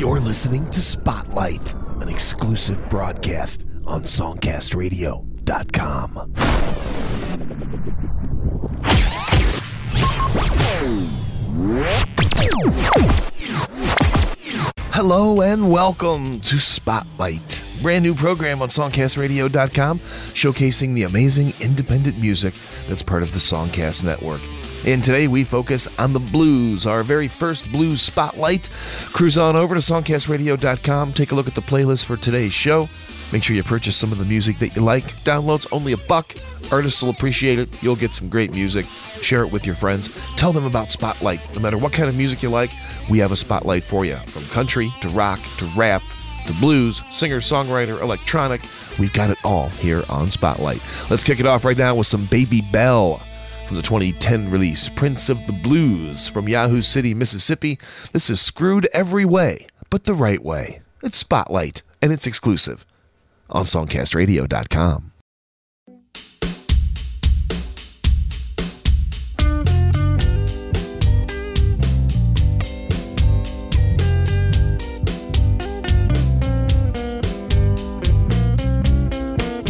You're listening to Spotlight, an exclusive broadcast on SongcastRadio.com. Hello and welcome to Spotlight, brand new program on SongcastRadio.com, showcasing the amazing independent music that's part of the Songcast Network. And today we focus on the blues, our very first blues spotlight. Cruise on over to songcastradio.com, take a look at the playlist for today's show. Make sure you purchase some of the music that you like. Downloads only a buck. Artists will appreciate it. You'll get some great music. Share it with your friends. Tell them about Spotlight. No matter what kind of music you like, we have a spotlight for you. From country to rock to rap to blues, singer, songwriter, electronic, we've got it all here on Spotlight. Let's kick it off right now with some Baby Bell from the 2010 release Prince of the Blues from Yazoo City, Mississippi. This is screwed every way, but the right way. It's Spotlight, and it's exclusive on SongcastRadio.com.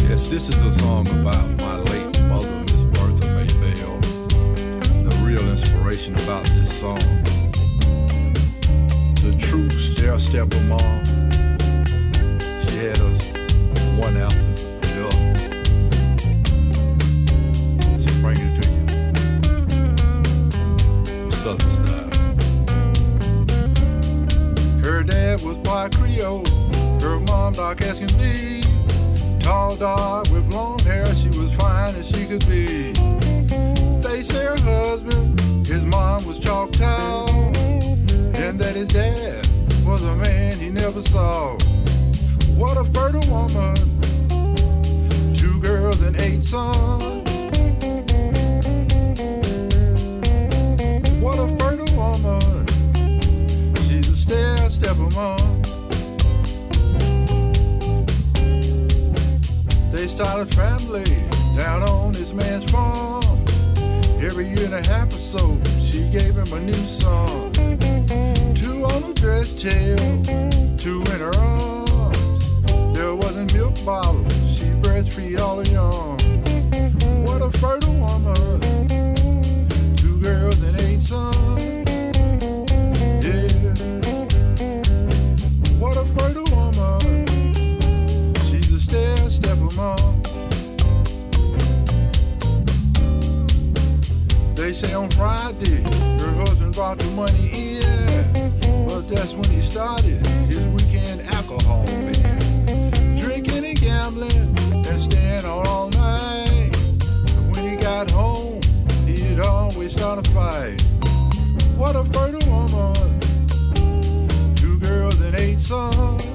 Yes, this is a song about song. The true stair stepper mom. She had us one after the other. So bring it to you. Southern style. Her dad was white Creole. Her mom dark as can be. Tall, dark, with long hair, she saw. What a fertile woman, two girls and eight sons. What a fertile woman, she's a stair stepper mom. They started family down on this man's farm. Every year and a half or so, she gave him a new song. Two on a dress tail, two in her arms. There wasn't milk bottles, she breastfeed all her young. What a fertile woman, two girls and eight sons. Yeah, what a fertile woman. She's a stair stepper mom. They say on Friday her husband brought the money in, but that's when he started his and all night. When he got home, he'd always start a fight. What a fertile woman, two girls and eight sons.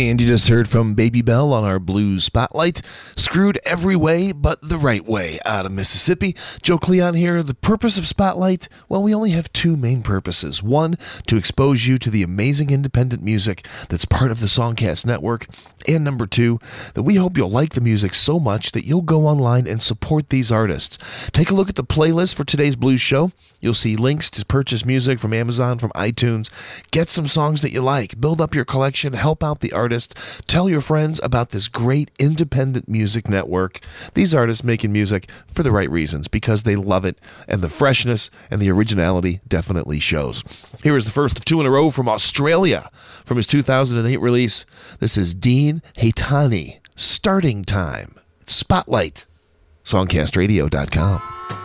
2017 you just heard from Baby Bell on our Blues Spotlight. Screwed every way but the right way out of Mississippi. Joe Cleon here. The purpose of Spotlight? Well, we only have two main purposes. One, to expose you to the amazing independent music that's part of the Songcast Network. And number two, that we hope you'll like the music so much that you'll go online and support these artists. Take a look at the playlist for today's blues show. You'll see links to purchase music from Amazon, from iTunes. Get some songs that you like, build up your collection, help out the artist, tell your friends about this great independent music network. These artists making music for the right reasons because they love it, and the freshness and the originality definitely shows. Here is the first of two in a row from Australia from his 2008 release. This is Dean Haitani, Starting Time. Spotlight, songcastradio.com.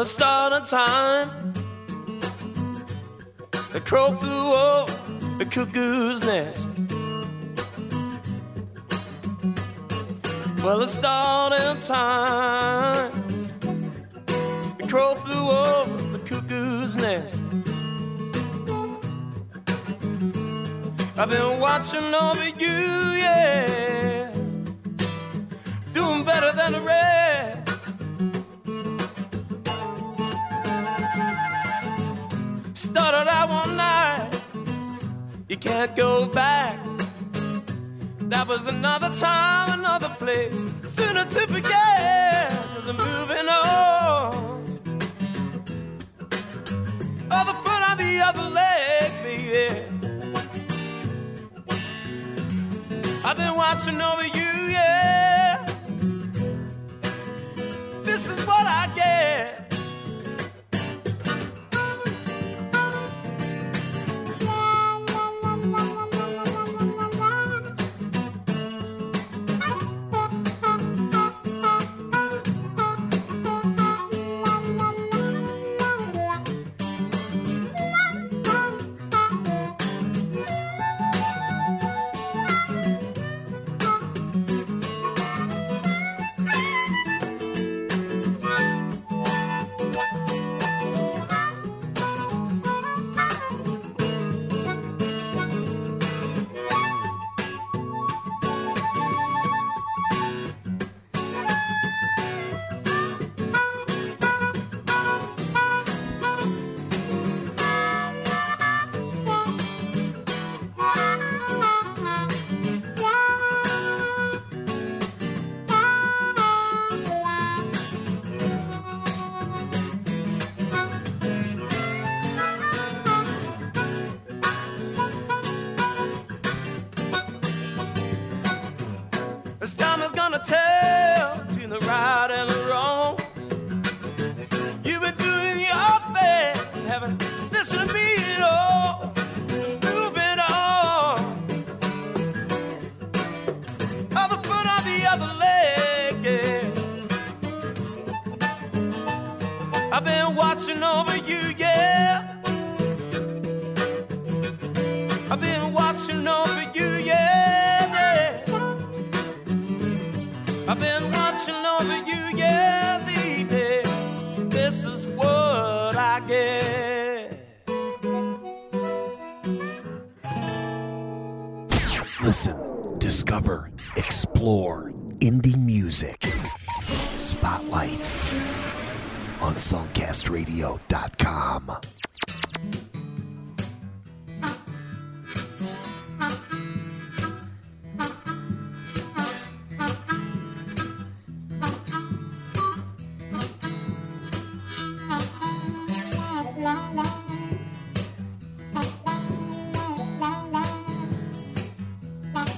the start of time. The crow flew over the cuckoo's nest. Well, the start of time. The crow flew over the cuckoo's nest. I've been watching over you, yeah. Doing better than the rest. Can't go back. That was another time, another place. Sooner to forget, cause I'm moving on. Other foot on the other leg, baby. I've been watching over you,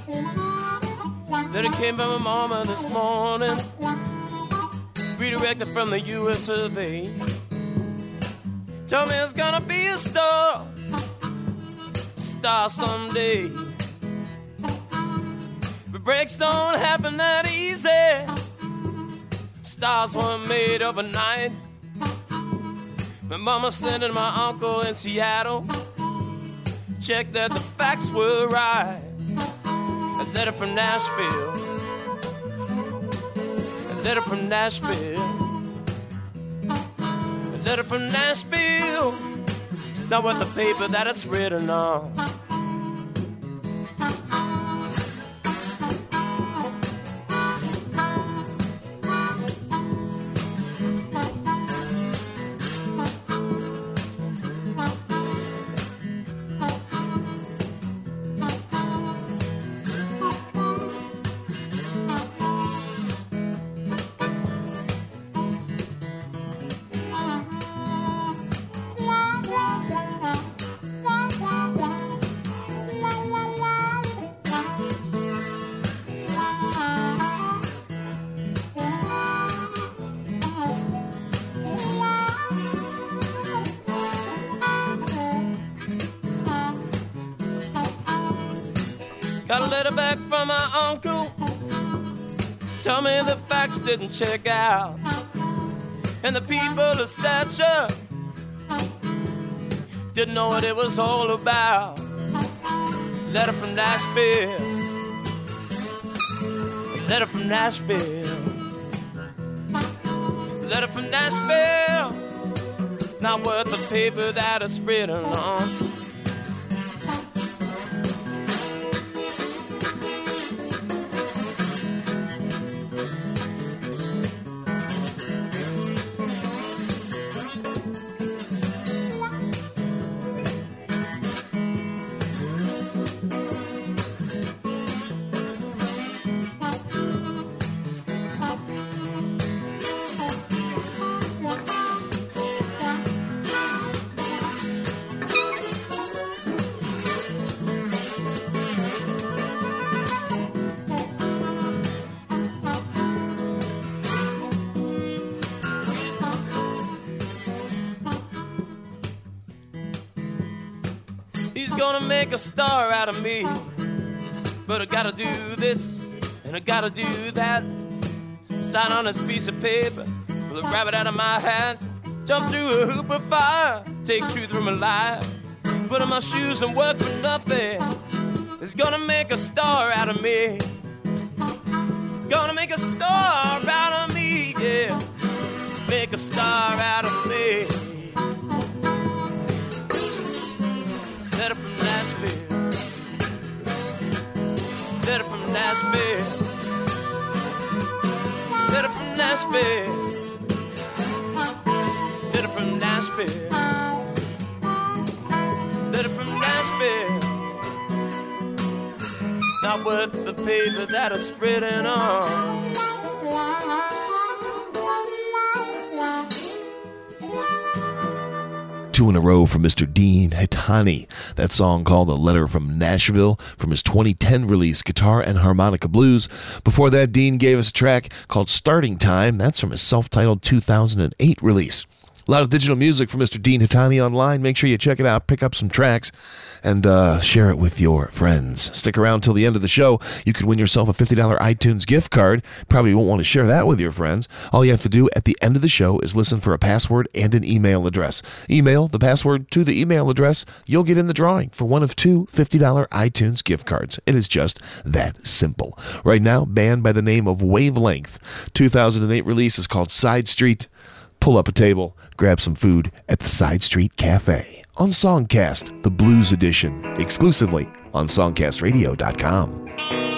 It came from my mama this morning. Redirected from the US of A. Tell me it's gonna be a star. Star someday. But breaks don't happen that easy. Stars weren't made overnight. My mama said and my uncle in Seattle. Check that the facts were right. Letter from Nashville. A letter from Nashville. A letter from Nashville. Not worth the paper that it's written on. Uncle. Tell me the facts didn't check out. And the people of stature didn't know what it was all about. Letter from Nashville. Letter from Nashville. Letter from Nashville. Not worth the paper that it's written on. Make a star out of me. But I gotta do this and I gotta do that. Sign on this piece of paper, pull a rabbit out of my hat. Jump through a hoop of fire, take truth from a lie. Put on my shoes and work for nothing. It's gonna make a star out of me. Gonna make a star out of me, yeah. Make a star out of me. Nashville. Letter from Nashville. Letter from Nashville. Letter from Nashville. Not worth the paper that it's written on. Two in a row from Mr. Dean Haitani. That song called A Letter from Nashville from his 2010 release, Guitar and Harmonica Blues. Before that, Dean gave us a track called Starting Time. That's from his self titled 2008 release. A lot of digital music from Mr. Dean Haitani online. Make sure you check it out, pick up some tracks, and uh, share it with your friends. Stick around till the end of the show. You could win yourself a $50 iTunes gift card. Probably won't want to share that with your friends. All you have to do at the end of the show is listen for a password and an email address. Email the password to the email address. You'll get in the drawing for one of two $50 iTunes gift cards. It is just that simple. Right now, band by the name of Wavelength. 2008 release is called Side Street pull up a table, grab some food at the Side Street Cafe on Songcast, the Blues Edition, exclusively on SongcastRadio.com.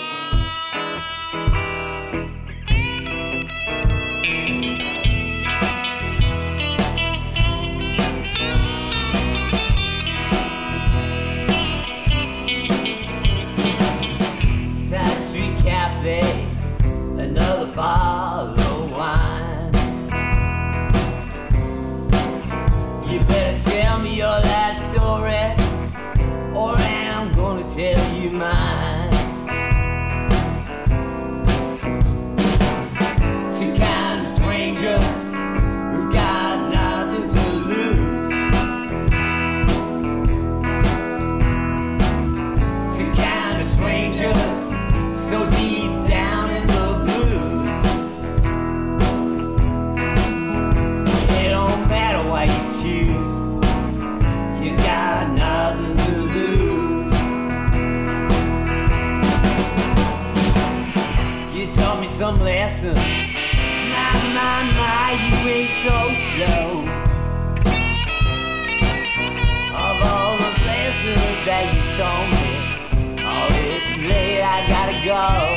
some lessons, my, my, my, you ain't so slow. Of all those lessons that you taught me, oh, it's late, I gotta go.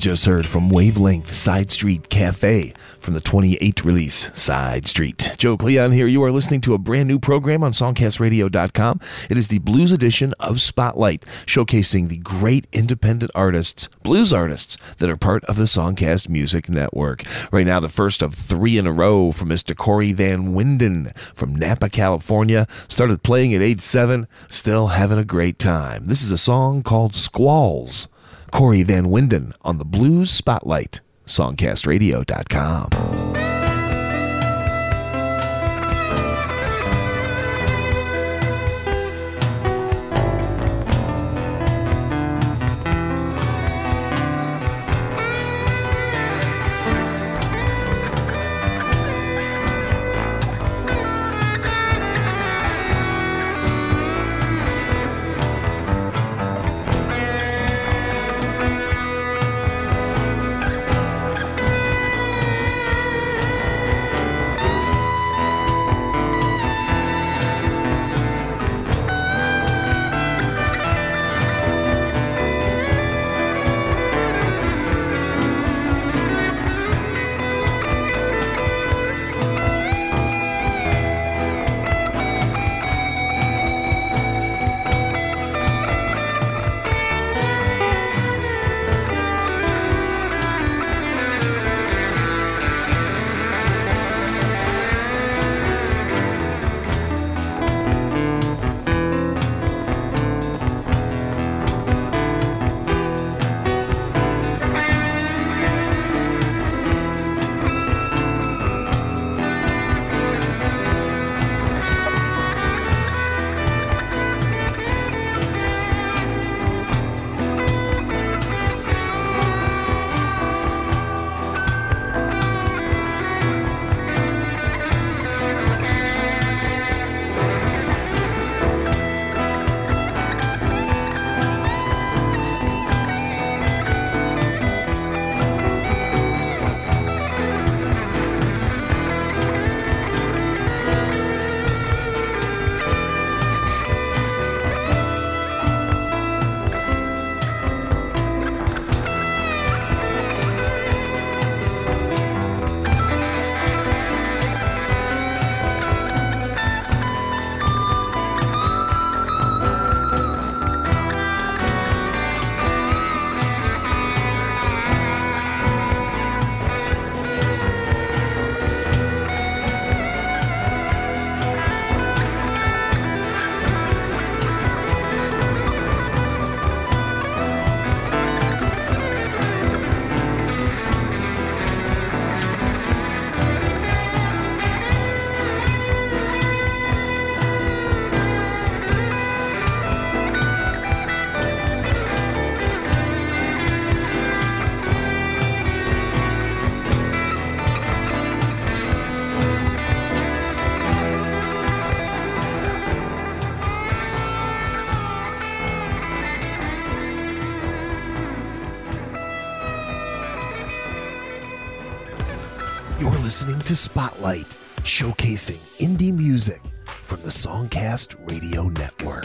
Just heard from Wavelength Side Street Cafe from the 28 release Side Street. Joe Cleon here. You are listening to a brand new program on SongcastRadio.com. It is the blues edition of Spotlight, showcasing the great independent artists, blues artists, that are part of the Songcast Music Network. Right now, the first of three in a row from Mr. Cornay Van Winden from Napa, California. Started playing at age seven, still having a great time. This is a song called Squalls Cornay Van Winden on the Blues Spotlight, songcastradio.com. to Spotlight, showcasing indie music from the Songcast Radio Network.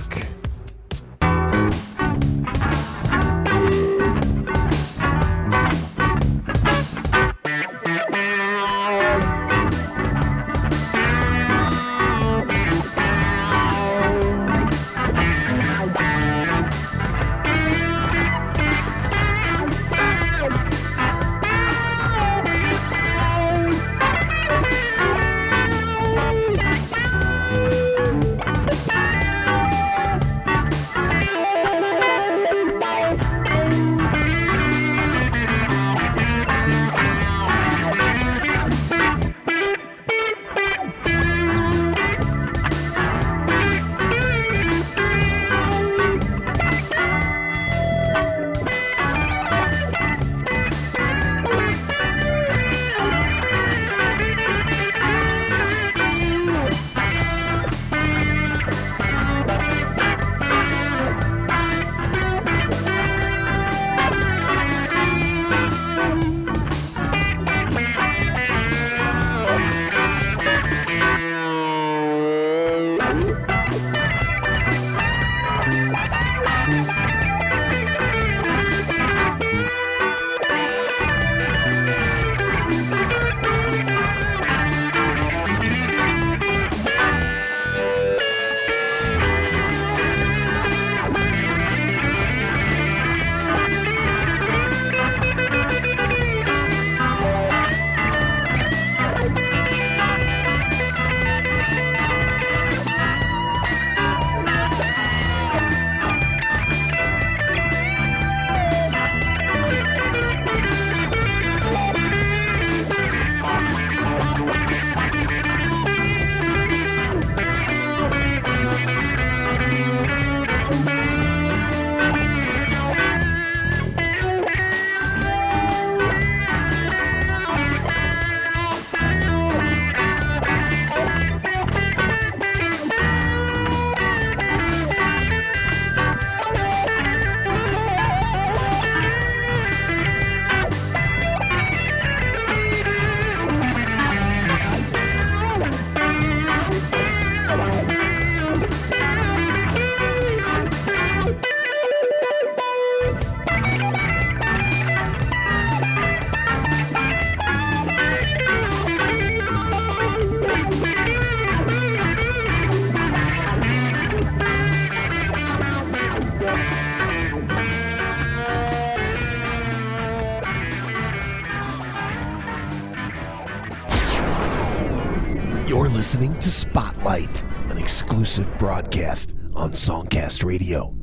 Broadcast on SongcastRadio.com.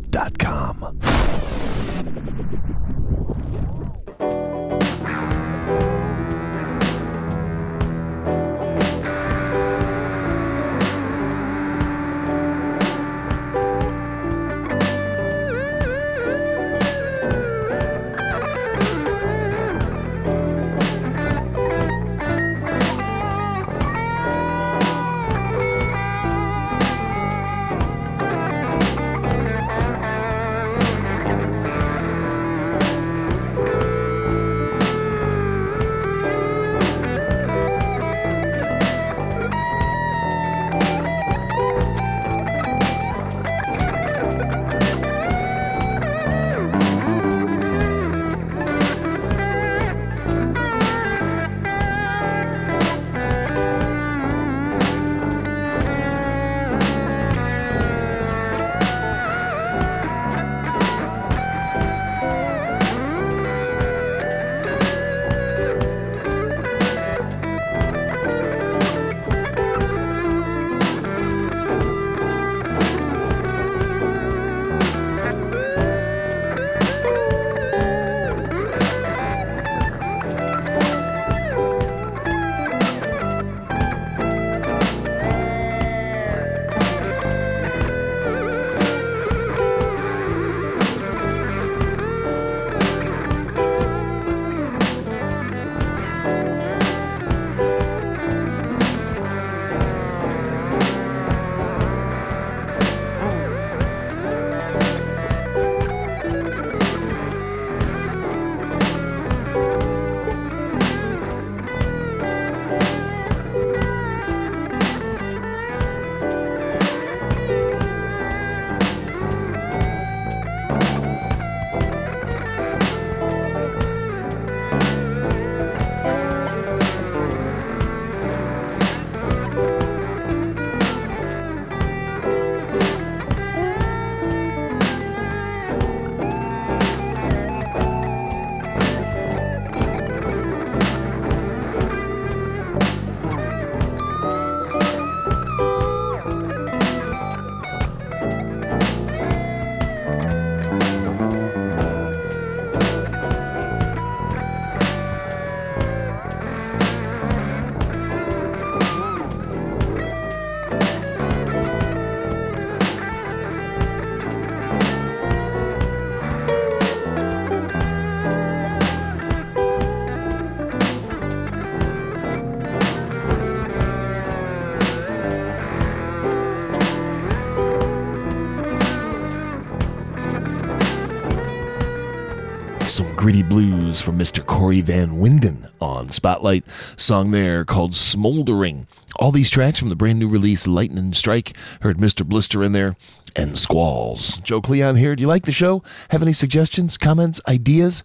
blues from Mr. Cornay Van Winden on Spotlight. Song there called Smoldering. All these tracks from the brand new release Lightning Strike. Heard Mr. Blister in there and Squalls. Joe Cleon here. Do you like the show? Have any suggestions, comments, ideas?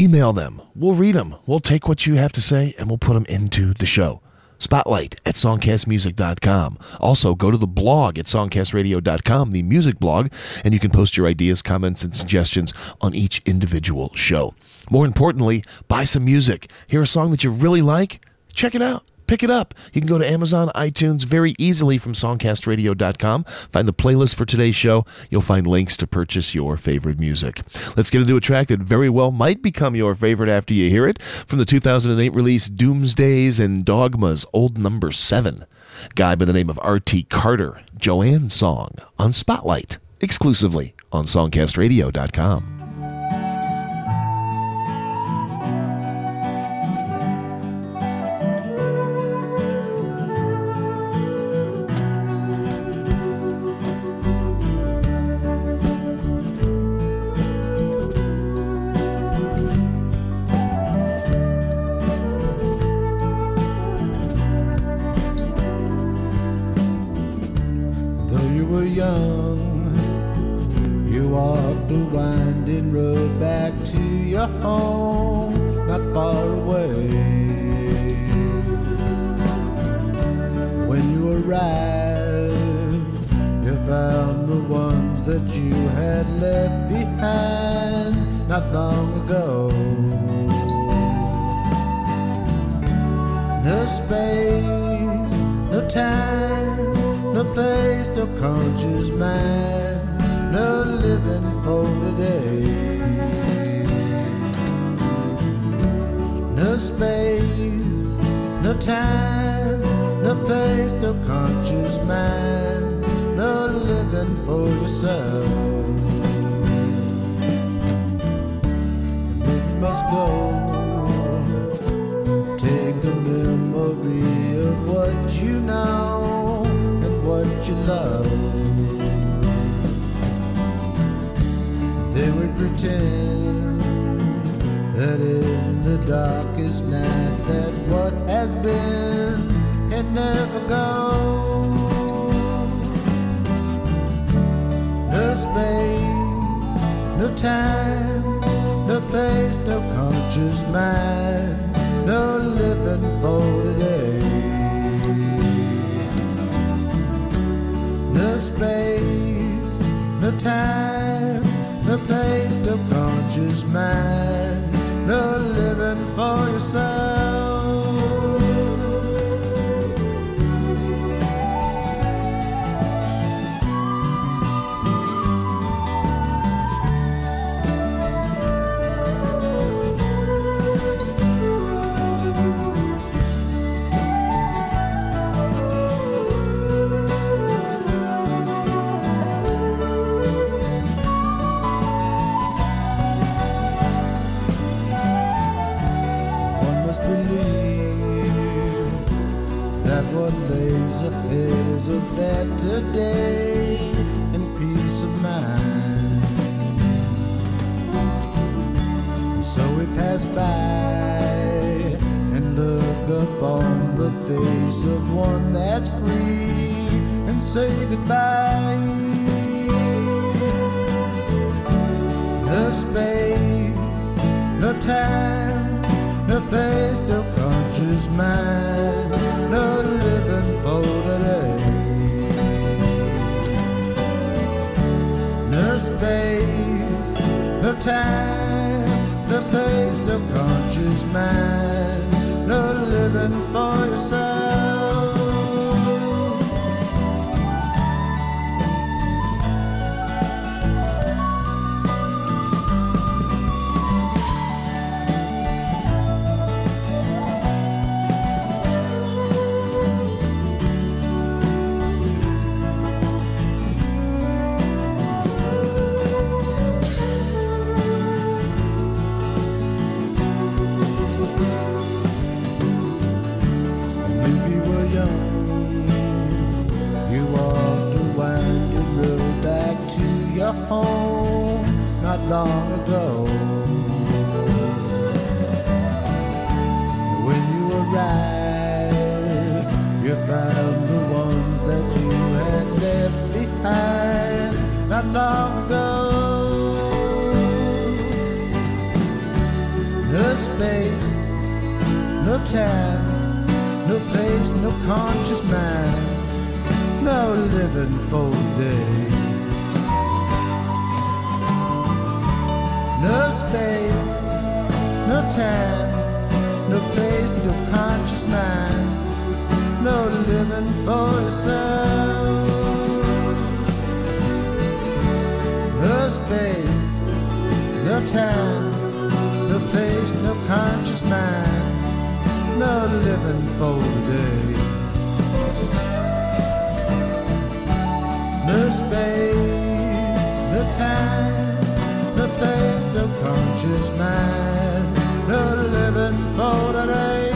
Email them. We'll read them. We'll take what you have to say and we'll put them into the show. Spotlight at songcastmusic.com. Also, go to the blog at songcastradio.com, the music blog, and you can post your ideas, comments, and suggestions on each individual show. More importantly, buy some music. Hear a song that you really like? Check it out pick it up. You can go to Amazon, iTunes very easily from songcastradio.com. Find the playlist for today's show. You'll find links to purchase your favorite music. Let's get into a track that very well might become your favorite after you hear it from the 2008 release Doomsdays and Dogmas Old Number 7. Guy by the name of R.T. Carter, Joanne Song on Spotlight, exclusively on songcastradio.com. no place, no conscious mind, no living for yourself. Better day and peace of mind. So we pass by and look upon the face of one that's free and say goodbye. No space, no time, no place, no conscious mind, no No no time, no place, no conscious mind, no living for yourself. Home not long ago. When you arrived, you found the ones that you had left behind not long ago. No space, no time, no place, no conscious mind, no living for today. No space, no time, no place, no conscious mind, no living for yourself. No space, no time, no place, no conscious mind, no living for today. No space, no time, conscious no living for today.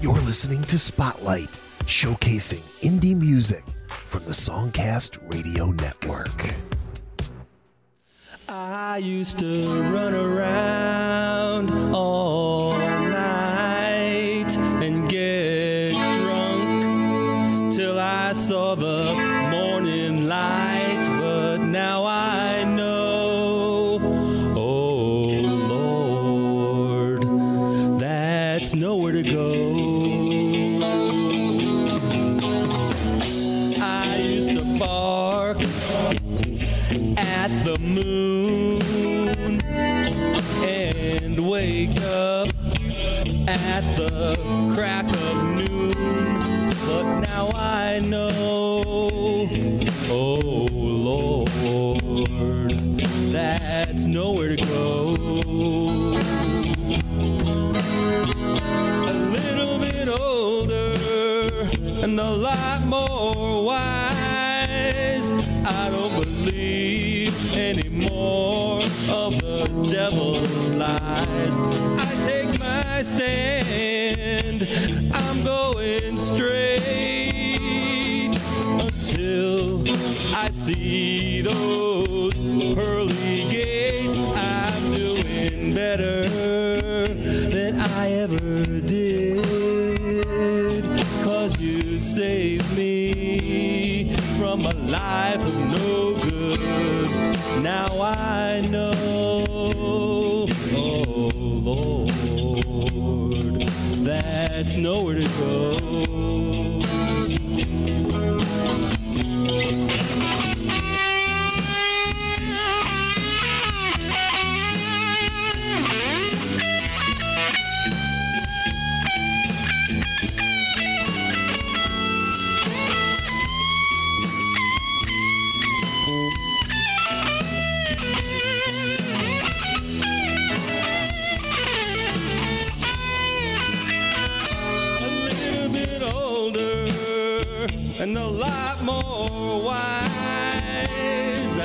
You're listening to Spotlight, showcasing indie music from the Songcast Radio Network. I used to run around all night and get drunk till I saw the morning light. But now I know, oh Lord, that's nowhere to go. Stay.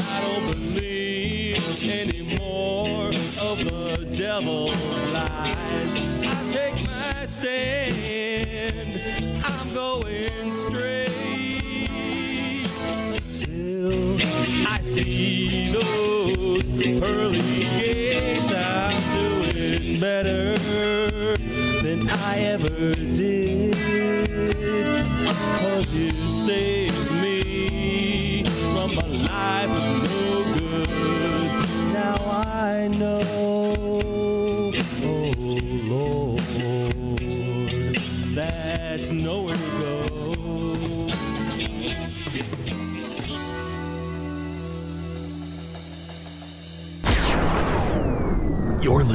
I don't believe anymore of the devil's lies. I take my stand. I'm going straight until I see those pearly gates. I'm doing better than I ever did. Cause you say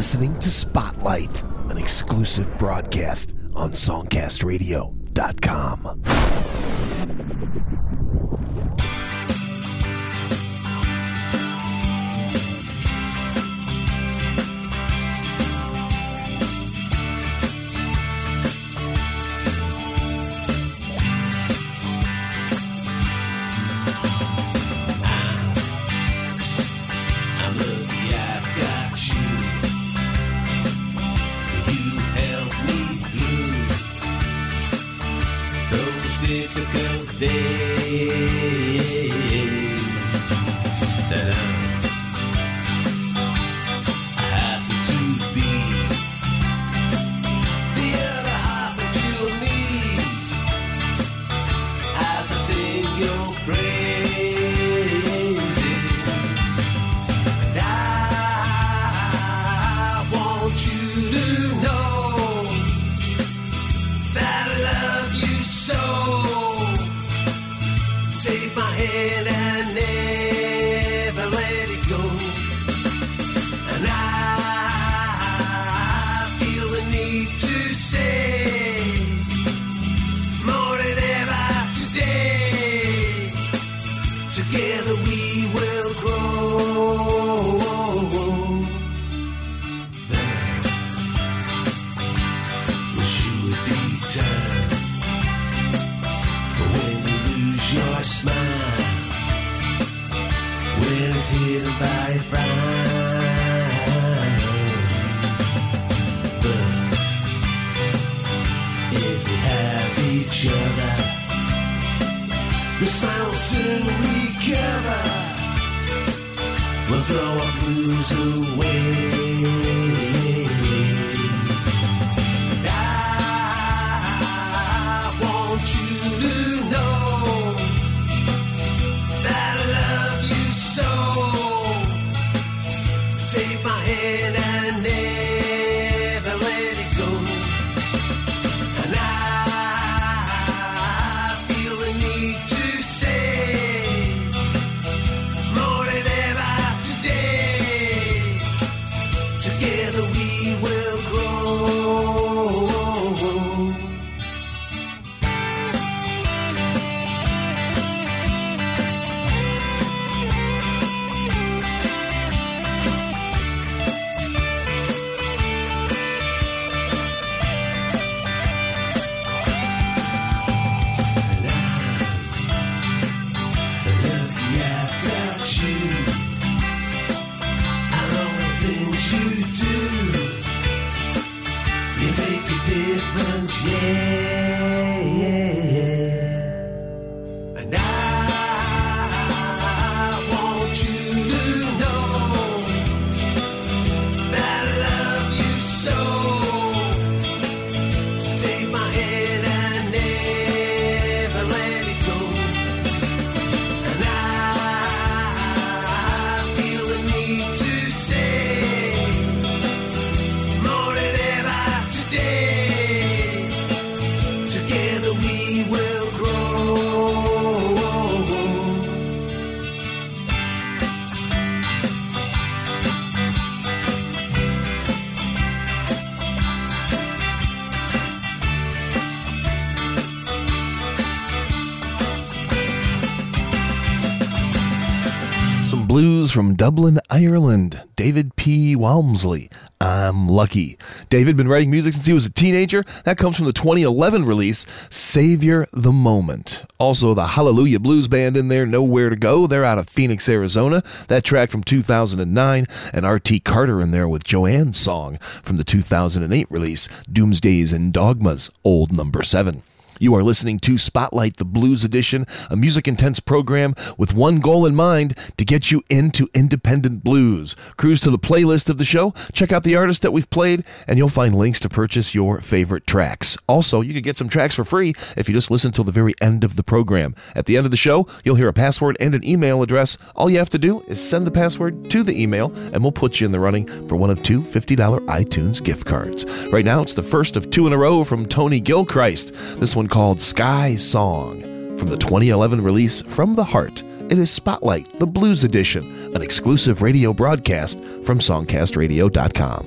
listening to Spotlight, an exclusive broadcast on SongcastRadio.com. let it go. And I feel the need to say. blow up, lose away. And Dublin, Ireland. David P. Walmsley. I'm lucky. David been writing music since he was a teenager. That comes from the 2011 release Savior the Moment. Also, the Hallelujah Blues Band in there, Nowhere to Go. They're out of Phoenix, Arizona. That track from 2009, and R.T. Carter in there with Joanne's song from the 2008 release Doomsdays and Dogmas, Old Number 7. You are listening to Spotlight, the Blues Edition, a music intense program with one goal in mind to get you into independent blues. Cruise to the playlist of the show, check out the artists that we've played, and you'll find links to purchase your favorite tracks. Also, you can get some tracks for free if you just listen till the very end of the program. At the end of the show, you'll hear a password and an email address. All you have to do is send the password to the email, and we'll put you in the running for one of two $50 iTunes gift cards. Right now, it's the first of two in a row from Troy Gilchrist. This one called Sky Song from the 2011 release From the Heart. It is Spotlight, the Blues Edition, an exclusive radio broadcast from SongcastRadio.com.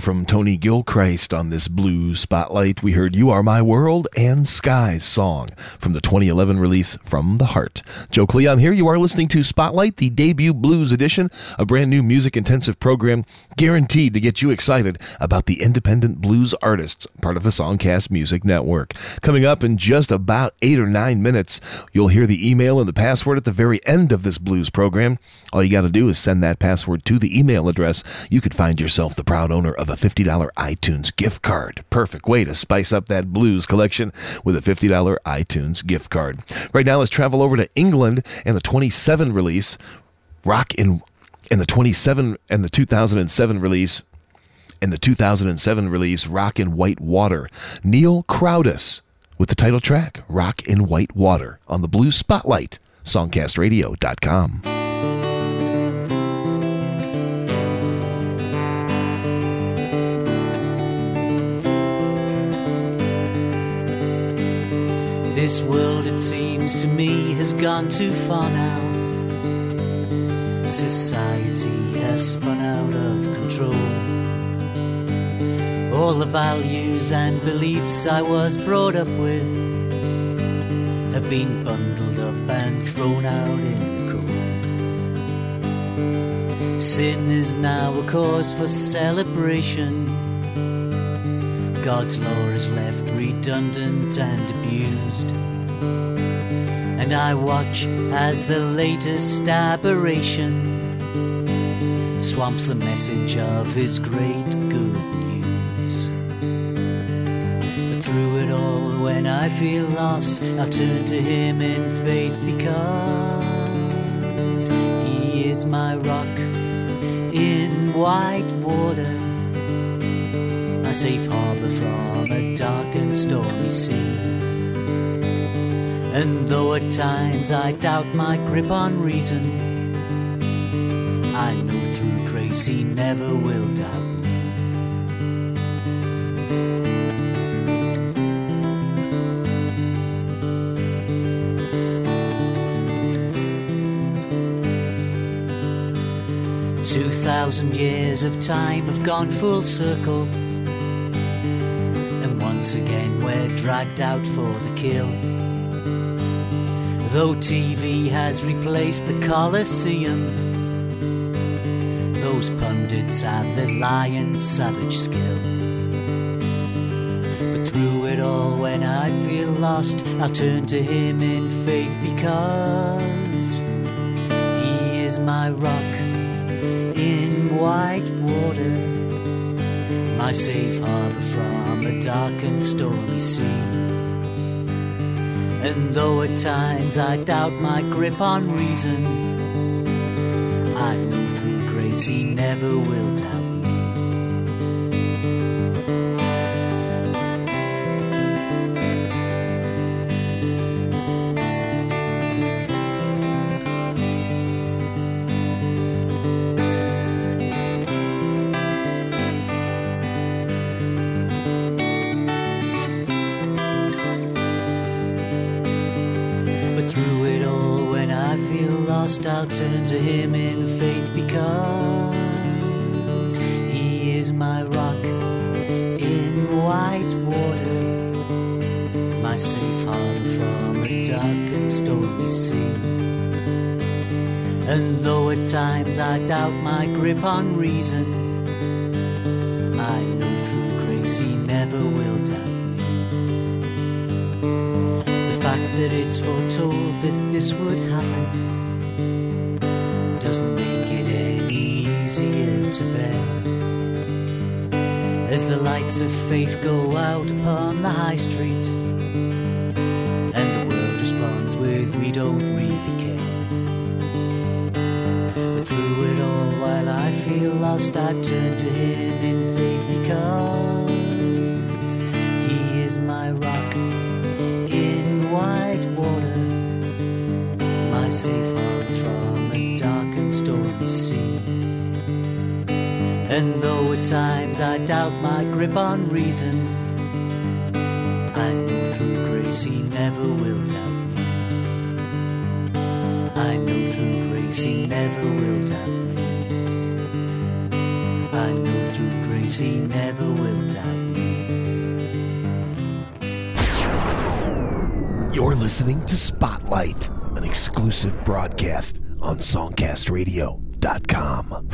From Troy Gilchrist on this blues spotlight. We heard You Are My World and Skies song from the 2011 release From the Heart. Joe Cleon here. You are listening to Spotlight, the debut blues edition, a brand new music intensive program guaranteed to get you excited about the independent blues artists, part of the Songcast Music Network. Coming up in just about eight or nine minutes, you'll hear the email and the password at the very end of this blues program. All you got to do is send that password to the email address. You could find yourself the proud owner of a $50 iTunes gift card. Perfect way to spice up that blues collection with a $50 iTunes gift card. Right now, let's travel over to England and the 27 release, Rock in, and the 27 and the 2007 release, and the 2007 release Rock in White Water. Neal Croudace with the title track Rock in White Water on the Blue Spotlight, songcastradio.com. This world, it seems to me, has gone too far now. Society has spun out of control. All the values and beliefs I was brought up with have been bundled up and thrown out in the cold. Sin is now a cause for celebration. God's law is left redundant and abused. And I watch as the latest aberration swamps the message of his great good news. But through it all, when I feel lost, I'll turn to him in faith because he is my rock in white water a safe harbor from a dark and stormy sea. And though at times I doubt my grip on reason, I know through grace he never will doubt me. Two thousand years of time have gone full circle once again we're dragged out for the kill. Though TV has replaced the Colosseum, those pundits have the lion's savage skill. But through it all, when I feel lost, I'll turn to him in faith because he is my rock in white water my safe harbor from dark and stormy sea. And though at times I doubt my grip on reason, I know through grace he never will doubt doubt my grip on reason, I know through grace He never will doubt me. The fact that it's foretold that this would happen doesn't make it any easier to bear. As the lights of faith go out upon the high street, and the world responds with, We don't really lost, I turn to Him in faith because He is my rock in white water, my safe harbor from a dark and stormy sea. And though at times I doubt my grip on reason, I know through grace He never will doubt me. I know through grace He never will doubt me. I know through never will doubt. You're listening to Spotlight, an exclusive broadcast on SongcastRadio.com.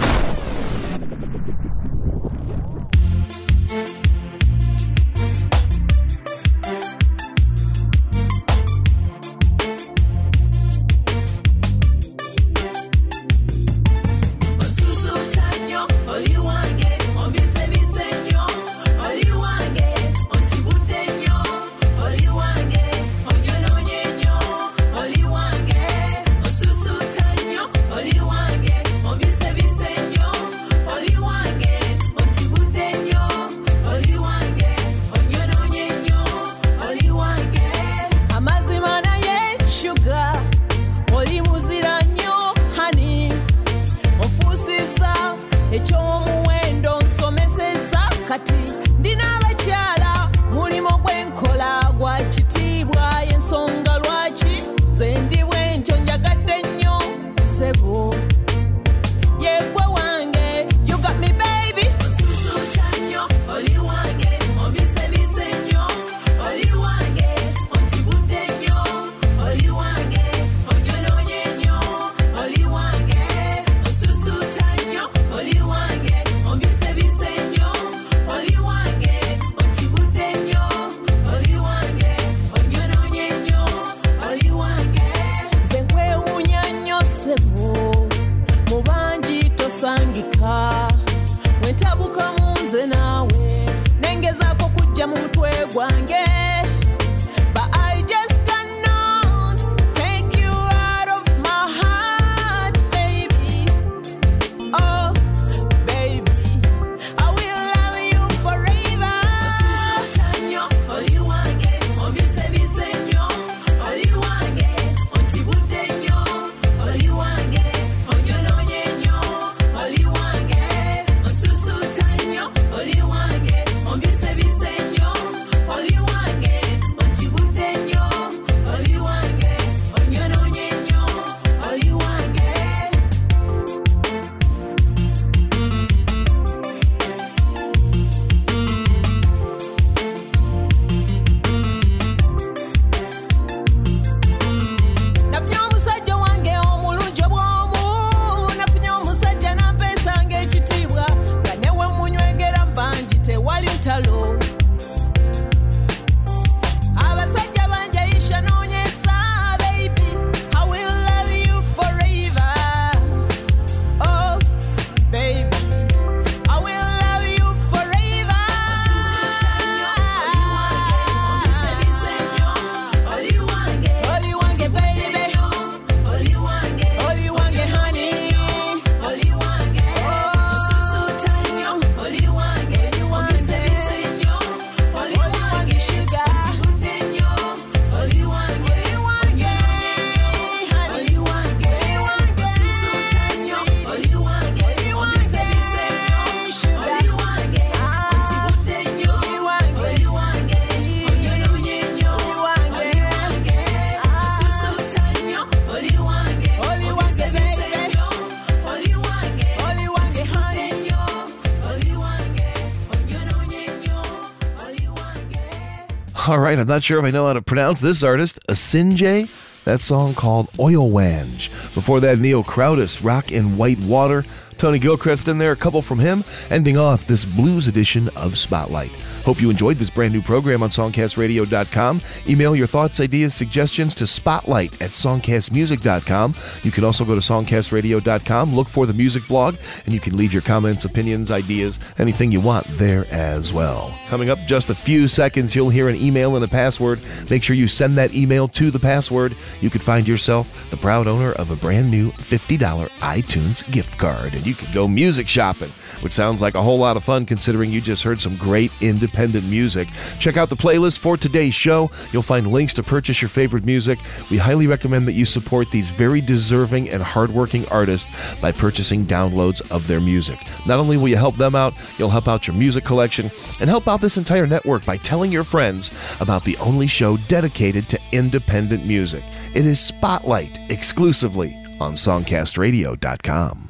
All right, I'm not sure if I know how to pronounce this artist, Asingjay. That song called Oil Wange. Before that, Neal Croudace, Rock in White Water. Troy Gilchrist in there, a couple from him, ending off this blues edition of Spotlight. Hope you enjoyed this brand new program on songcastradio.com. Email your thoughts, ideas, suggestions to spotlight at songcastmusic.com. You can also go to songcastradio.com, look for the music blog, and you can leave your comments, opinions, ideas, anything you want there as well. Coming up just a few seconds, you'll hear an email and a password. Make sure you send that email to the password. You could find yourself the proud owner of a brand new $50 iTunes gift card, and you could go music shopping, which sounds like a whole lot of fun considering you just heard some great independent music. Check out the playlist for today's show. You'll find links to purchase your favorite music. We highly recommend that you support these very deserving and hardworking artists by purchasing downloads of their music. Not only will you help them out, you'll help out your music collection and help out this entire network by telling your friends about the only show dedicated to independent music. It is Spotlight exclusively on songcastradio.com.